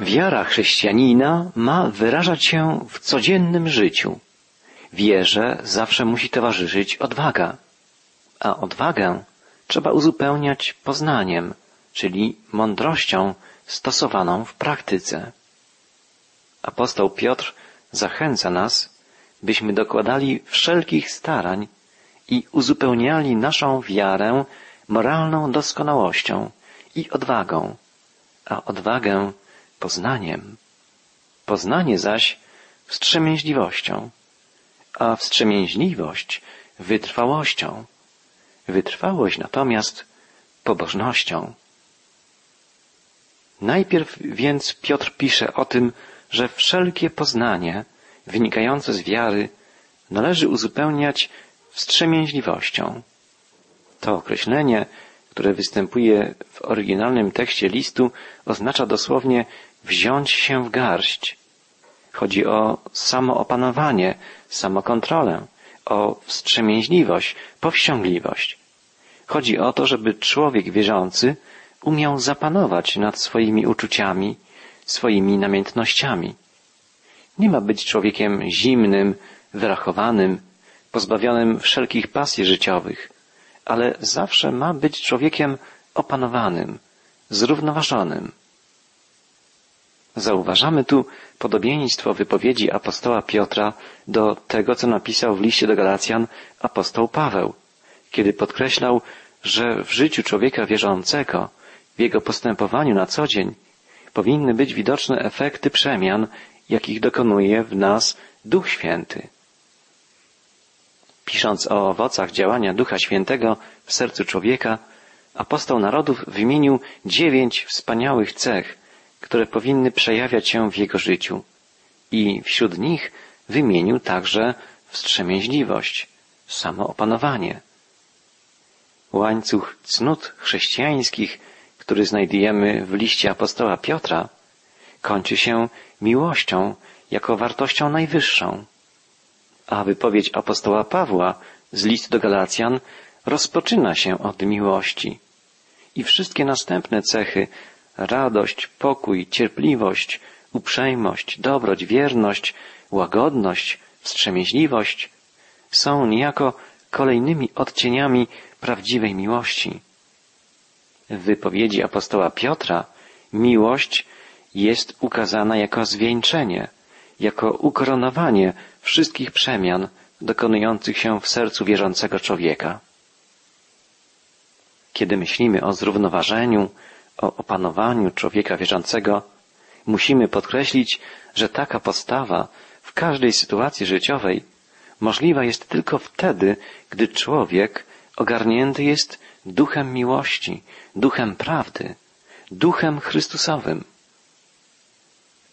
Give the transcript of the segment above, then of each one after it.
Wiara chrześcijanina ma wyrażać się w codziennym życiu. Wierze zawsze musi towarzyszyć odwaga, a odwagę trzeba uzupełniać poznaniem, czyli mądrością stosowaną w praktyce. Apostoł Piotr zachęca nas, byśmy dokładali wszelkich starań i uzupełniali naszą wiarę moralną doskonałością i odwagą, a odwagę poznaniem. Poznanie zaś wstrzemięźliwością, a wstrzemięźliwość wytrwałością, wytrwałość natomiast pobożnością. Najpierw więc Piotr pisze o tym, że wszelkie poznanie wynikające z wiary należy uzupełniać wstrzemięźliwością. To określenie, które występuje w oryginalnym tekście listu, oznacza dosłownie wziąć się w garść. Chodzi o samoopanowanie, samokontrolę, o wstrzemięźliwość, powściągliwość. Chodzi o to, żeby człowiek wierzący umiał zapanować nad swoimi uczuciami, swoimi namiętnościami. Nie ma być człowiekiem zimnym, wyrachowanym, pozbawionym wszelkich pasji życiowych, ale zawsze ma być człowiekiem opanowanym, zrównoważonym. Zauważamy tu podobieństwo wypowiedzi apostoła Piotra do tego, co napisał w liście do Galacjan apostoł Paweł, kiedy podkreślał, że w życiu człowieka wierzącego, w jego postępowaniu na co dzień, powinny być widoczne efekty przemian, jakich dokonuje w nas Duch Święty. Pisząc o owocach działania Ducha Świętego w sercu człowieka, apostoł narodów wymienił dziewięć wspaniałych cech, które powinny przejawiać się w jego życiu. I wśród nich wymienił także wstrzemięźliwość, samoopanowanie. Łańcuch cnót chrześcijańskich, który znajdujemy w liście apostoła Piotra, kończy się miłością jako wartością najwyższą. A wypowiedź apostoła Pawła z listu do Galacjan rozpoczyna się od miłości. I wszystkie następne cechy radość, pokój, cierpliwość, uprzejmość, dobroć, wierność, łagodność, wstrzemięźliwość są niejako kolejnymi odcieniami prawdziwej miłości. W wypowiedzi apostoła Piotra miłość jest ukazana jako zwieńczenie, jako ukoronowanie wszystkich przemian dokonujących się w sercu wierzącego człowieka. Kiedy myślimy o zrównoważeniu, o opanowaniu człowieka wierzącego, musimy podkreślić, że taka postawa w każdej sytuacji życiowej możliwa jest tylko wtedy, gdy człowiek ogarnięty jest duchem miłości, duchem prawdy, duchem Chrystusowym.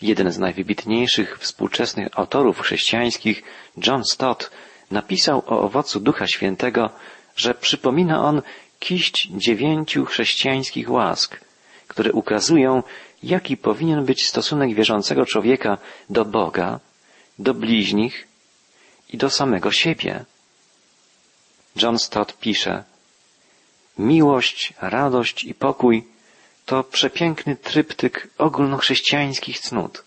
Jeden z najwybitniejszych współczesnych autorów chrześcijańskich, John Stott, napisał o owocu Ducha Świętego, że przypomina on kiść dziewięciu chrześcijańskich łask, które ukazują, jaki powinien być stosunek wierzącego człowieka do Boga, do bliźnich i do samego siebie. John Stott pisze, Miłość, radość i pokój to przepiękny tryptyk ogólnochrześcijańskich cnót.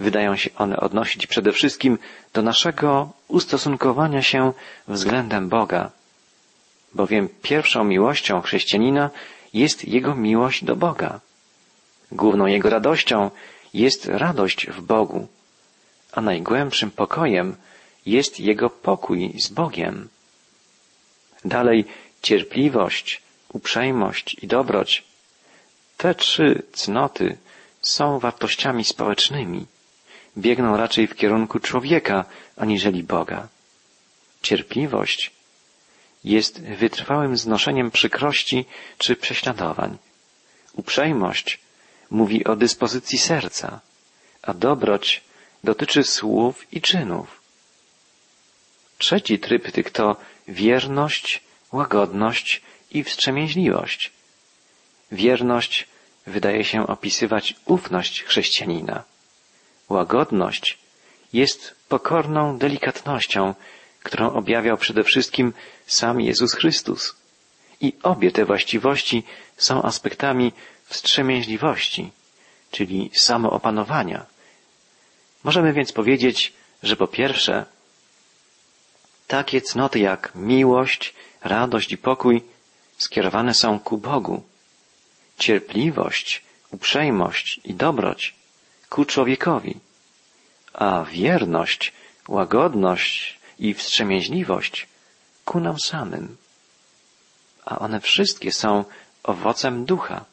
Wydają się one odnosić przede wszystkim do naszego ustosunkowania się względem Boga, bowiem pierwszą miłością chrześcijanina jest jego miłość do Boga. Główną jego radością jest radość w Bogu, a najgłębszym pokojem jest jego pokój z Bogiem. Dalej cierpliwość, uprzejmość i dobroć. Te trzy cnoty są wartościami społecznymi. Biegną raczej w kierunku człowieka, aniżeli Boga. Cierpliwość jest wytrwałym znoszeniem przykrości czy prześladowań. Uprzejmość mówi o dyspozycji serca, a dobroć dotyczy słów i czynów. Trzeci tryptyk to wierność, łagodność i wstrzemięźliwość. Wierność wydaje się opisywać ufność chrześcijanina. Łagodność jest pokorną delikatnością, którą objawiał przede wszystkim sam Jezus Chrystus. I obie te właściwości są aspektami wstrzemięźliwości, czyli samoopanowania. Możemy więc powiedzieć, że po pierwsze, takie cnoty jak miłość, radość i pokój skierowane są ku Bogu. Cierpliwość, uprzejmość i dobroć ku człowiekowi, a wierność, łagodność i wstrzemięźliwość ku nam samym. A one wszystkie są owocem ducha,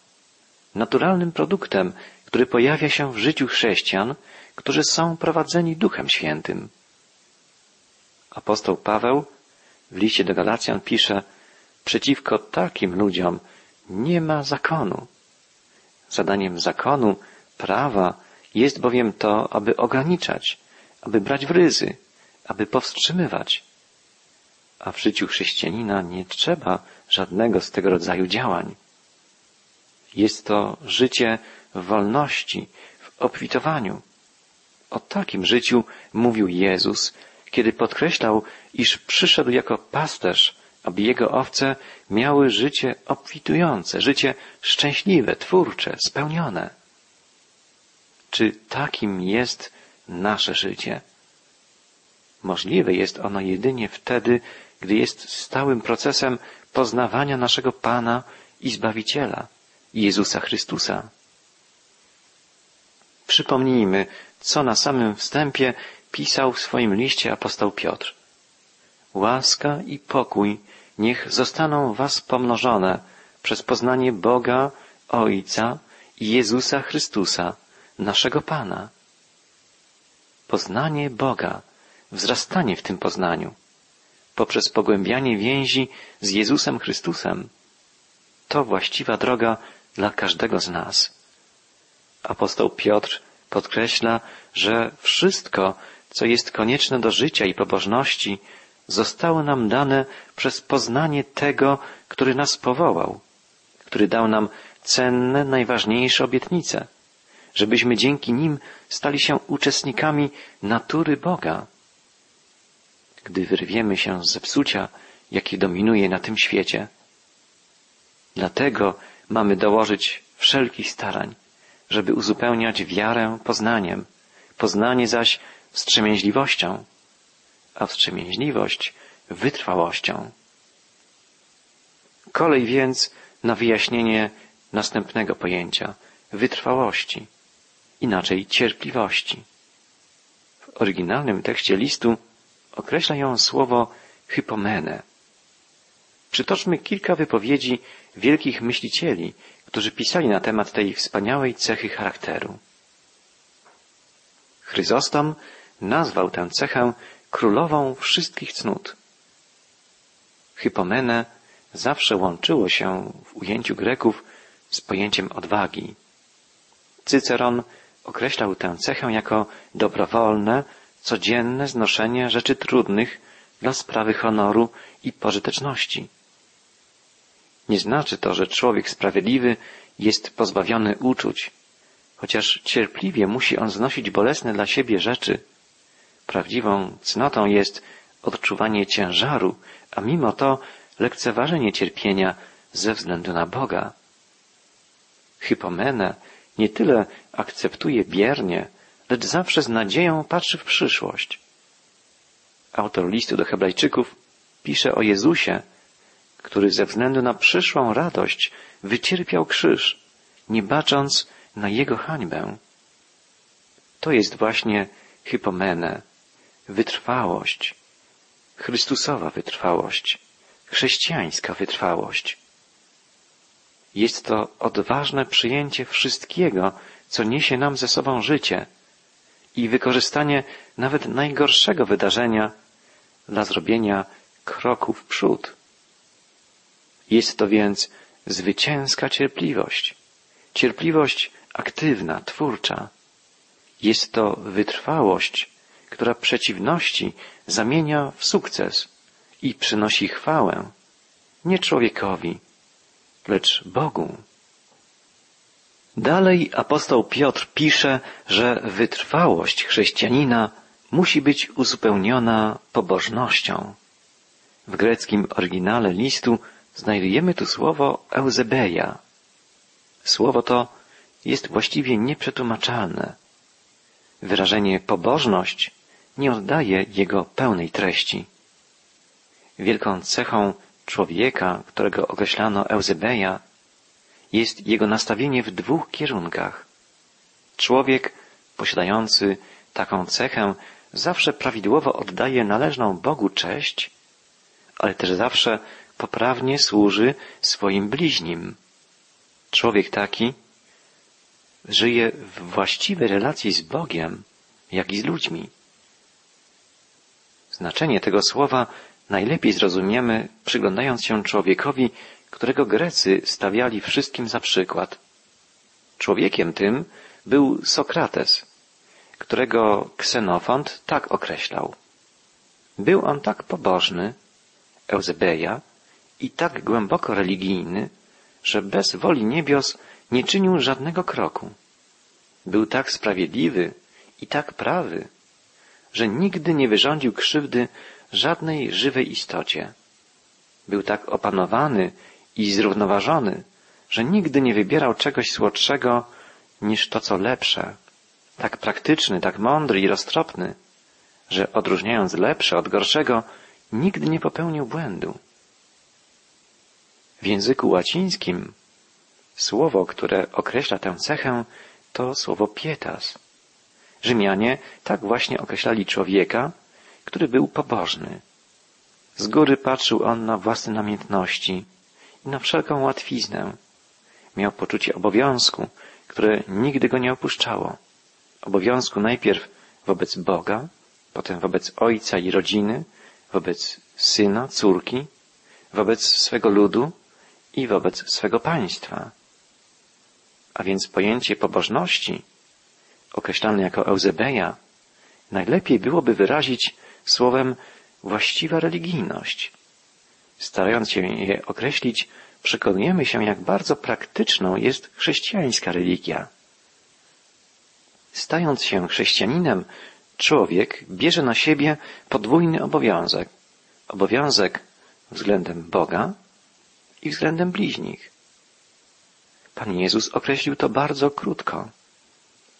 naturalnym produktem, który pojawia się w życiu chrześcijan, którzy są prowadzeni Duchem Świętym. Apostoł Paweł w liście do Galacjan pisze, przeciwko takim ludziom nie ma zakonu. Zadaniem zakonu, prawa jest bowiem to, aby ograniczać, aby brać w ryzy, aby powstrzymywać. A w życiu chrześcijanina nie trzeba żadnego z tego rodzaju działań. Jest to życie w wolności, w obfitowaniu. O takim życiu mówił Jezus, kiedy podkreślał, iż przyszedł jako pasterz, aby jego owce miały życie obfitujące, życie szczęśliwe, twórcze, spełnione. Czy takim jest nasze życie? Możliwe jest ono jedynie wtedy, gdy jest stałym procesem poznawania naszego Pana i Zbawiciela, Jezusa Chrystusa. Przypomnijmy, co na samym wstępie pisał w swoim liście apostoł Piotr. Łaska i pokój niech zostaną was pomnożone przez poznanie Boga, Ojca i Jezusa Chrystusa, naszego Pana. Poznanie Boga, wzrastanie w tym poznaniu, poprzez pogłębianie więzi z Jezusem Chrystusem, to właściwa droga dla każdego z nas. Apostoł Piotr podkreśla, że wszystko, co jest konieczne do życia i pobożności, zostało nam dane przez poznanie tego, który nas powołał, który dał nam cenne, najważniejsze obietnice, żebyśmy dzięki nim stali się uczestnikami natury Boga. Gdy wyrwiemy się z zepsucia, jakie dominuje na tym świecie, dlatego mamy dołożyć wszelkich starań, żeby uzupełniać wiarę poznaniem, poznanie zaś wstrzemięźliwością, a wstrzemięźliwość wytrwałością. Kolej więc na wyjaśnienie następnego pojęcia wytrwałości, inaczej cierpliwości. W oryginalnym tekście listu określa ją słowo hypomene. Przytoczmy kilka wypowiedzi wielkich myślicieli, którzy pisali na temat tej wspaniałej cechy charakteru. Chryzostom nazwał tę cechę królową wszystkich cnót. Hypomene zawsze łączyło się w ujęciu Greków z pojęciem odwagi. Cyceron określał tę cechę jako dobrowolne, codzienne znoszenie rzeczy trudnych dla sprawy honoru i pożyteczności. Nie znaczy to, że człowiek sprawiedliwy jest pozbawiony uczuć, chociaż cierpliwie musi on znosić bolesne dla siebie rzeczy. Prawdziwą cnotą jest odczuwanie ciężaru, a mimo to lekceważenie cierpienia ze względu na Boga. Hypomene nie tyle akceptuje biernie, lecz zawsze z nadzieją patrzy w przyszłość. Autor listu do Hebrajczyków pisze o Jezusie, który ze względu na przyszłą radość wycierpiał krzyż, nie bacząc na jego hańbę. To jest właśnie hypomene, wytrwałość, Chrystusowa wytrwałość, chrześcijańska wytrwałość. Jest to odważne przyjęcie wszystkiego, co niesie nam ze sobą życie i wykorzystanie nawet najgorszego wydarzenia dla zrobienia kroku w przód. Jest to więc zwycięska cierpliwość, cierpliwość aktywna, twórcza. Jest to wytrwałość, która przeciwności zamienia w sukces i przynosi chwałę nie człowiekowi, lecz Bogu. Dalej apostoł Piotr pisze, że wytrwałość chrześcijanina musi być uzupełniona pobożnością. W greckim oryginale listu znajdujemy tu słowo euzebeia. Słowo to jest właściwie nieprzetłumaczalne. Wyrażenie pobożność nie oddaje jego pełnej treści. Wielką cechą człowieka, którego określano Eusebeja, jest jego nastawienie w dwóch kierunkach. Człowiek posiadający taką cechę zawsze prawidłowo oddaje należną Bogu cześć, ale też zawsze poprawnie służy swoim bliźnim. Człowiek taki żyje w właściwej relacji z Bogiem, jak i z ludźmi. Znaczenie tego słowa najlepiej zrozumiemy, przyglądając się człowiekowi, którego Grecy stawiali wszystkim za przykład. Człowiekiem tym był Sokrates, którego Ksenofont tak określał. Był on tak pobożny, Eusebeja, i tak głęboko religijny, że bez woli niebios nie czynił żadnego kroku. Był tak sprawiedliwy i tak prawy, że nigdy nie wyrządził krzywdy żadnej żywej istocie. Był tak opanowany i zrównoważony, że nigdy nie wybierał czegoś słodszego niż to, co lepsze. Tak praktyczny, tak mądry i roztropny, że odróżniając lepsze od gorszego, nigdy nie popełnił błędu. W języku łacińskim słowo, które określa tę cechę, to słowo pietas. Rzymianie tak właśnie określali człowieka, który był pobożny. Z góry patrzył on na własne namiętności na wszelką łatwiznę. Miał poczucie obowiązku, które nigdy go nie opuszczało. Obowiązku najpierw wobec Boga, potem wobec ojca i rodziny, wobec syna, córki, wobec swego ludu i wobec swego państwa. A więc pojęcie pobożności, określane jako Eusebeja, najlepiej byłoby wyrazić słowem właściwa religijność. Starając się je określić, przekonujemy się, jak bardzo praktyczną jest chrześcijańska religia. Stając się chrześcijaninem, człowiek bierze na siebie podwójny obowiązek. Obowiązek względem Boga i względem bliźnich. Pan Jezus określił to bardzo krótko.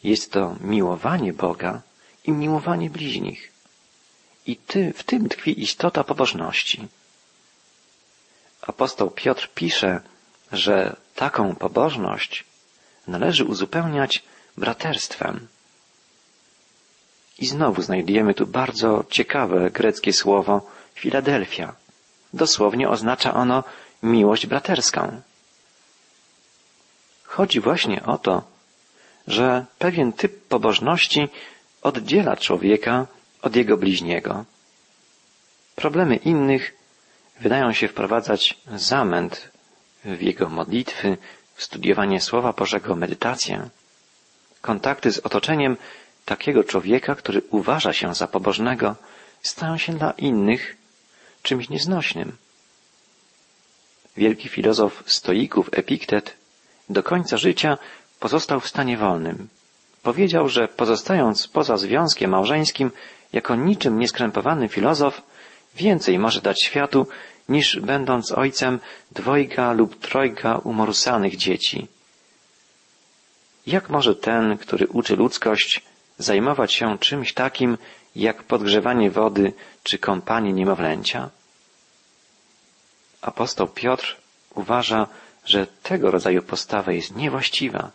Jest to miłowanie Boga i miłowanie bliźnich. I ty, w tym tkwi istota pobożności. Apostoł Piotr pisze, że taką pobożność należy uzupełniać braterstwem. I znowu znajdujemy tu bardzo ciekawe greckie słowo Filadelfia. Dosłownie oznacza ono miłość braterską. Chodzi właśnie o to, że pewien typ pobożności oddziela człowieka od jego bliźniego. Problemy innych wydają się wprowadzać zamęt w jego modlitwy, w studiowanie Słowa Bożego, medytację. Kontakty z otoczeniem takiego człowieka, który uważa się za pobożnego, stają się dla innych czymś nieznośnym. Wielki filozof stoików Epiktet do końca życia pozostał w stanie wolnym. Powiedział, że pozostając poza związkiem małżeńskim, jako niczym nieskrępowany filozof, więcej może dać światu, niż będąc ojcem dwojga lub trojga umorusanych dzieci. Jak może ten, który uczy ludzkość, zajmować się czymś takim, jak podgrzewanie wody czy kąpanie niemowlęcia? Apostoł Piotr uważa, że tego rodzaju postawa jest niewłaściwa.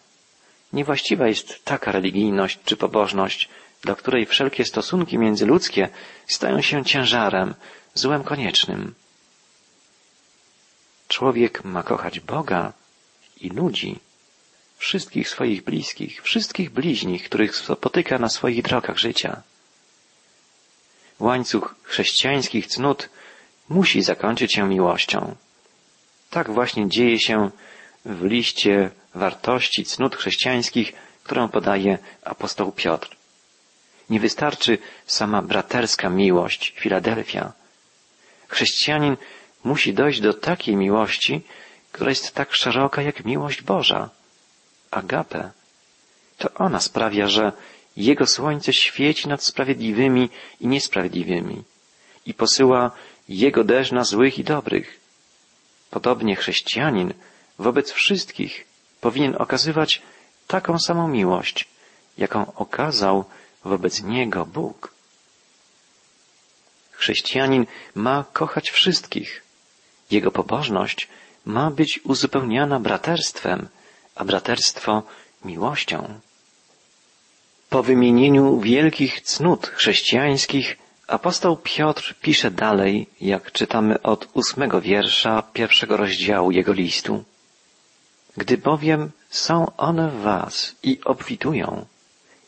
Niewłaściwa jest taka religijność czy pobożność, dla której wszelkie stosunki międzyludzkie stają się ciężarem, złem koniecznym. Człowiek ma kochać Boga i ludzi, wszystkich swoich bliskich, wszystkich bliźnich, których spotyka na swoich drogach życia. Łańcuch chrześcijańskich cnót musi zakończyć się miłością. Tak właśnie dzieje się w liście wartości cnót chrześcijańskich, którą podaje apostoł Piotr. Nie wystarczy sama braterska miłość, Filadelfia. Chrześcijanin musi dojść do takiej miłości, która jest tak szeroka jak miłość Boża. Agape. To ona sprawia, że Jego słońce świeci nad sprawiedliwymi i niesprawiedliwymi i posyła Jego deszcz na złych i dobrych. Podobnie chrześcijanin wobec wszystkich powinien okazywać taką samą miłość, jaką okazał wobec Niego Bóg. Chrześcijanin ma kochać wszystkich. Jego pobożność ma być uzupełniana braterstwem, a braterstwo miłością. Po wymienieniu wielkich cnót chrześcijańskich apostoł Piotr pisze dalej, jak czytamy od ósmego wiersza pierwszego rozdziału jego listu. Gdy bowiem są one w was i obfitują,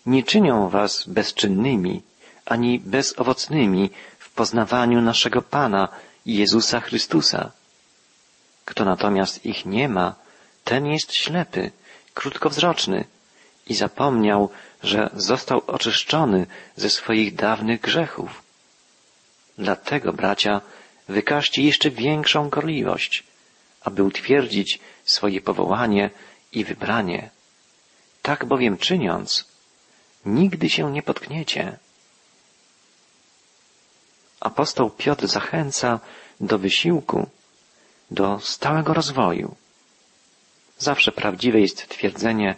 nie czynią was bezczynnymi, ani bezowocnymi w poznawaniu naszego Pana Jezusa Chrystusa. Kto natomiast ich nie ma, ten jest ślepy, krótkowzroczny i zapomniał, że został oczyszczony ze swoich dawnych grzechów. Dlatego, bracia, wykażcie jeszcze większą gorliwość, aby utwierdzić swoje powołanie i wybranie. Tak bowiem czyniąc, nigdy się nie potkniecie. Apostoł Piotr zachęca do wysiłku, do stałego rozwoju. Zawsze prawdziwe jest twierdzenie,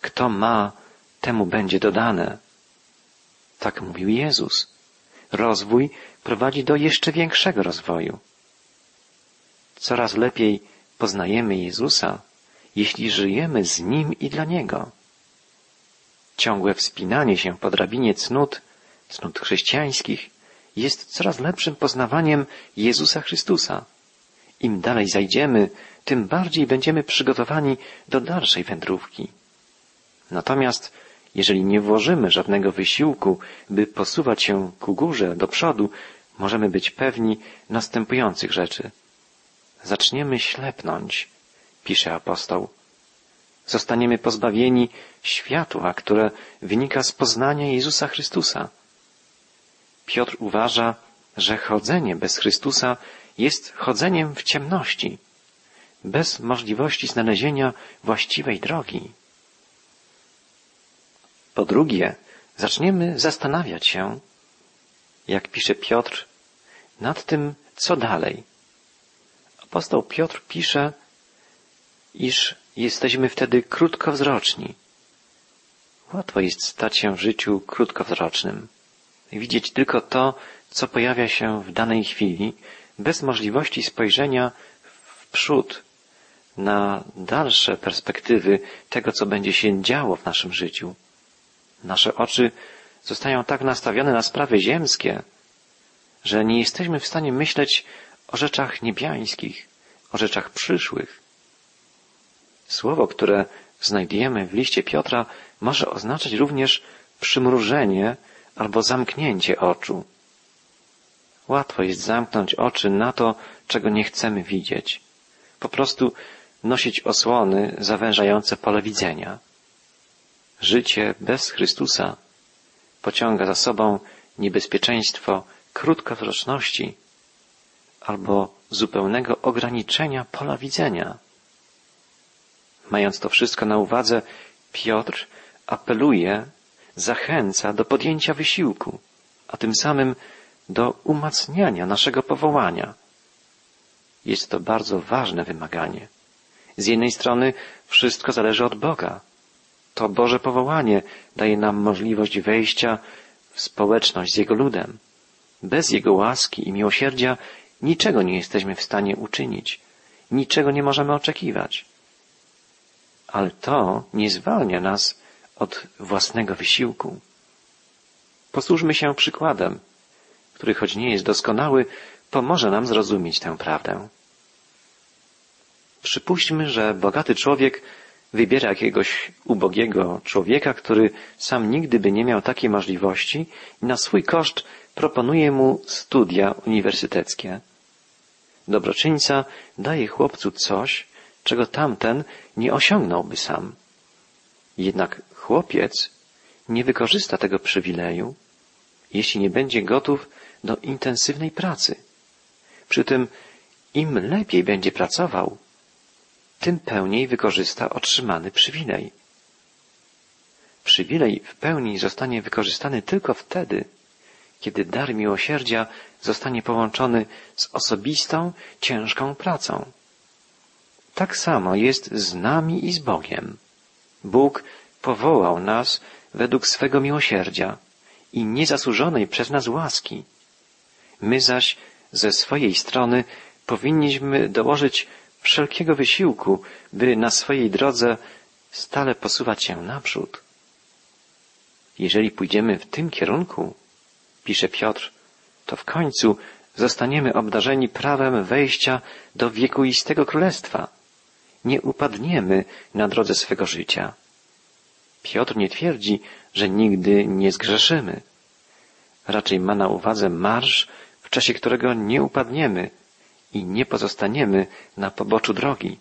kto ma, temu będzie dodane. Tak mówił Jezus. Rozwój prowadzi do jeszcze większego rozwoju. Coraz lepiej poznajemy Jezusa, jeśli żyjemy z Nim i dla Niego. Ciągłe wspinanie się po drabinie cnót, cnót chrześcijańskich, jest coraz lepszym poznawaniem Jezusa Chrystusa. Im dalej zajdziemy, tym bardziej będziemy przygotowani do dalszej wędrówki. Natomiast jeżeli nie włożymy żadnego wysiłku, by posuwać się ku górze, do przodu, możemy być pewni następujących rzeczy. Zaczniemy ślepnąć, pisze apostoł. Zostaniemy pozbawieni światła, które wynika z poznania Jezusa Chrystusa. Piotr uważa, że chodzenie bez Chrystusa jest chodzeniem w ciemności, bez możliwości znalezienia właściwej drogi. Po drugie, zaczniemy zastanawiać się, jak pisze Piotr, nad tym, co dalej. Apostoł Piotr pisze, iż jesteśmy wtedy krótkowzroczni. Łatwo jest stać się w życiu krótkowzrocznym. Widzieć tylko to, co pojawia się w danej chwili, bez możliwości spojrzenia w przód, na dalsze perspektywy tego, co będzie się działo w naszym życiu. Nasze oczy zostają tak nastawione na sprawy ziemskie, że nie jesteśmy w stanie myśleć o rzeczach niebiańskich, o rzeczach przyszłych. Słowo, które znajdujemy w liście Piotra, może oznaczać również przymrużenie albo zamknięcie oczu. Łatwo jest zamknąć oczy na to, czego nie chcemy widzieć. Po prostu nosić osłony zawężające pole widzenia. Życie bez Chrystusa pociąga za sobą niebezpieczeństwo krótkowzroczności albo zupełnego ograniczenia pola widzenia. Mając to wszystko na uwadze, Piotr apeluje, zachęca do podjęcia wysiłku, a tym samym do umacniania naszego powołania. Jest to bardzo ważne wymaganie. Z jednej strony wszystko zależy od Boga. To Boże powołanie daje nam możliwość wejścia w społeczność z Jego ludem. Bez Jego łaski i miłosierdzia niczego nie jesteśmy w stanie uczynić, niczego nie możemy oczekiwać. Ale to nie zwalnia nas od własnego wysiłku. Posłużmy się przykładem, który choć nie jest doskonały, pomoże nam zrozumieć tę prawdę. Przypuśćmy, że bogaty człowiek wybiera jakiegoś ubogiego człowieka, który sam nigdy by nie miał takiej możliwości i na swój koszt proponuje mu studia uniwersyteckie. Dobroczyńca daje chłopcu coś, czego tamten nie osiągnąłby sam. Jednak chłopiec nie wykorzysta tego przywileju, jeśli nie będzie gotów do intensywnej pracy. Przy tym im lepiej będzie pracował, tym pełniej wykorzysta otrzymany przywilej. Przywilej w pełni zostanie wykorzystany tylko wtedy, kiedy dar miłosierdzia zostanie połączony z osobistą, ciężką pracą. Tak samo jest z nami i z Bogiem. Bóg powołał nas według swego miłosierdzia i niezasłużonej przez nas łaski. My zaś ze swojej strony powinniśmy dołożyć wszelkiego wysiłku, by na swojej drodze stale posuwać się naprzód. Jeżeli pójdziemy w tym kierunku, pisze Piotr, to w końcu zostaniemy obdarzeni prawem wejścia do wiekuistego królestwa. Nie upadniemy na drodze swego życia. Piotr nie twierdzi, że nigdy nie zgrzeszymy. Raczej ma na uwadze marsz, w czasie którego nie upadniemy i nie pozostaniemy na poboczu drogi.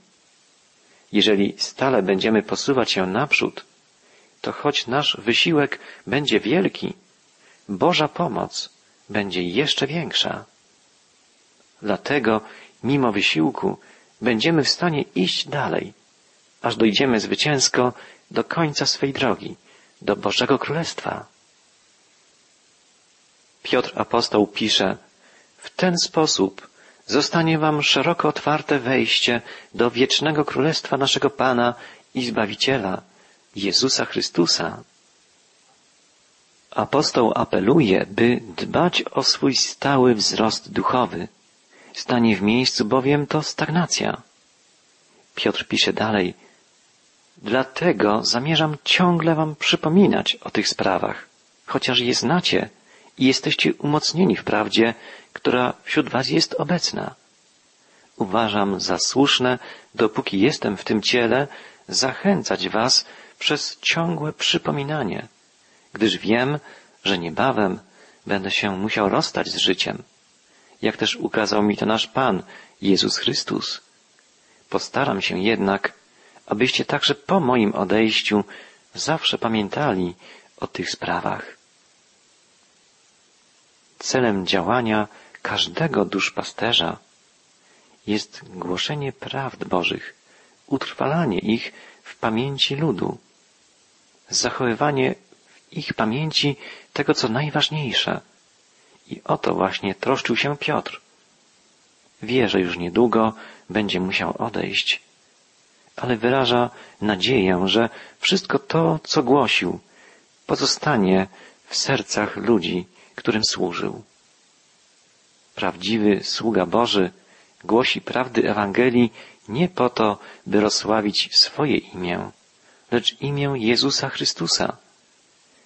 Jeżeli stale będziemy posuwać się naprzód, to choć nasz wysiłek będzie wielki, Boża pomoc będzie jeszcze większa. Dlatego, mimo wysiłku, będziemy w stanie iść dalej, aż dojdziemy zwycięsko do końca swej drogi, do Bożego Królestwa. Piotr apostoł pisze, w ten sposób zostanie wam szeroko otwarte wejście do wiecznego Królestwa naszego Pana i Zbawiciela, Jezusa Chrystusa. Apostoł apeluje, by dbać o swój stały wzrost duchowy. Stanie w miejscu bowiem to stagnacja. Piotr pisze dalej, Dlatego zamierzam ciągle wam przypominać o tych sprawach, chociaż je znacie i jesteście umocnieni w prawdzie, która wśród was jest obecna. Uważam za słuszne, dopóki jestem w tym ciele, zachęcać was przez ciągłe przypominanie, gdyż wiem, że niebawem będę się musiał rozstać z życiem, jak też ukazał mi to nasz Pan, Jezus Chrystus. Postaram się jednak, abyście także po moim odejściu zawsze pamiętali o tych sprawach. Celem działania każdego duszpasterza jest głoszenie prawd Bożych, utrwalanie ich w pamięci ludu, zachowywanie w ich pamięci tego, co najważniejsze. I o to właśnie troszczył się Piotr. Wie, że już niedługo będzie musiał odejść, ale wyraża nadzieję, że wszystko to, co głosił, pozostanie w sercach ludzi, którym służył. Prawdziwy sługa Boży głosi prawdy Ewangelii nie po to, by rozsławić swoje imię, lecz imię Jezusa Chrystusa.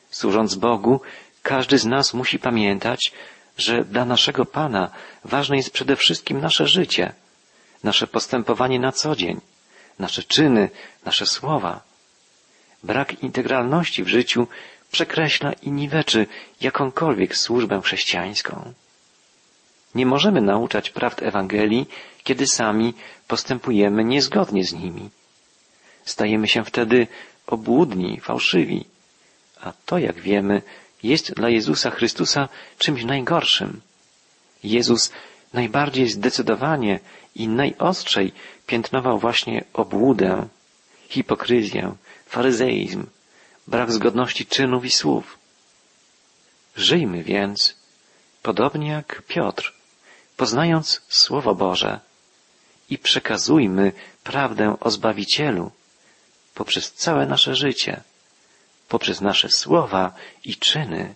Służąc Bogu, każdy z nas musi pamiętać, że dla naszego Pana ważne jest przede wszystkim nasze życie, nasze postępowanie na co dzień, nasze czyny, nasze słowa. Brak integralności w życiu przekreśla i niweczy jakąkolwiek służbę chrześcijańską. Nie możemy nauczać prawd Ewangelii, kiedy sami postępujemy niezgodnie z nimi. Stajemy się wtedy obłudni, fałszywi, a to, jak wiemy, jest dla Jezusa Chrystusa czymś najgorszym. Jezus najbardziej zdecydowanie i najostrzej piętnował właśnie obłudę, hipokryzję, faryzeizm, brak zgodności czynów i słów. Żyjmy więc, podobnie jak Piotr, poznając Słowo Boże i przekazujmy prawdę o Zbawicielu poprzez całe nasze życie, poprzez nasze słowa i czyny.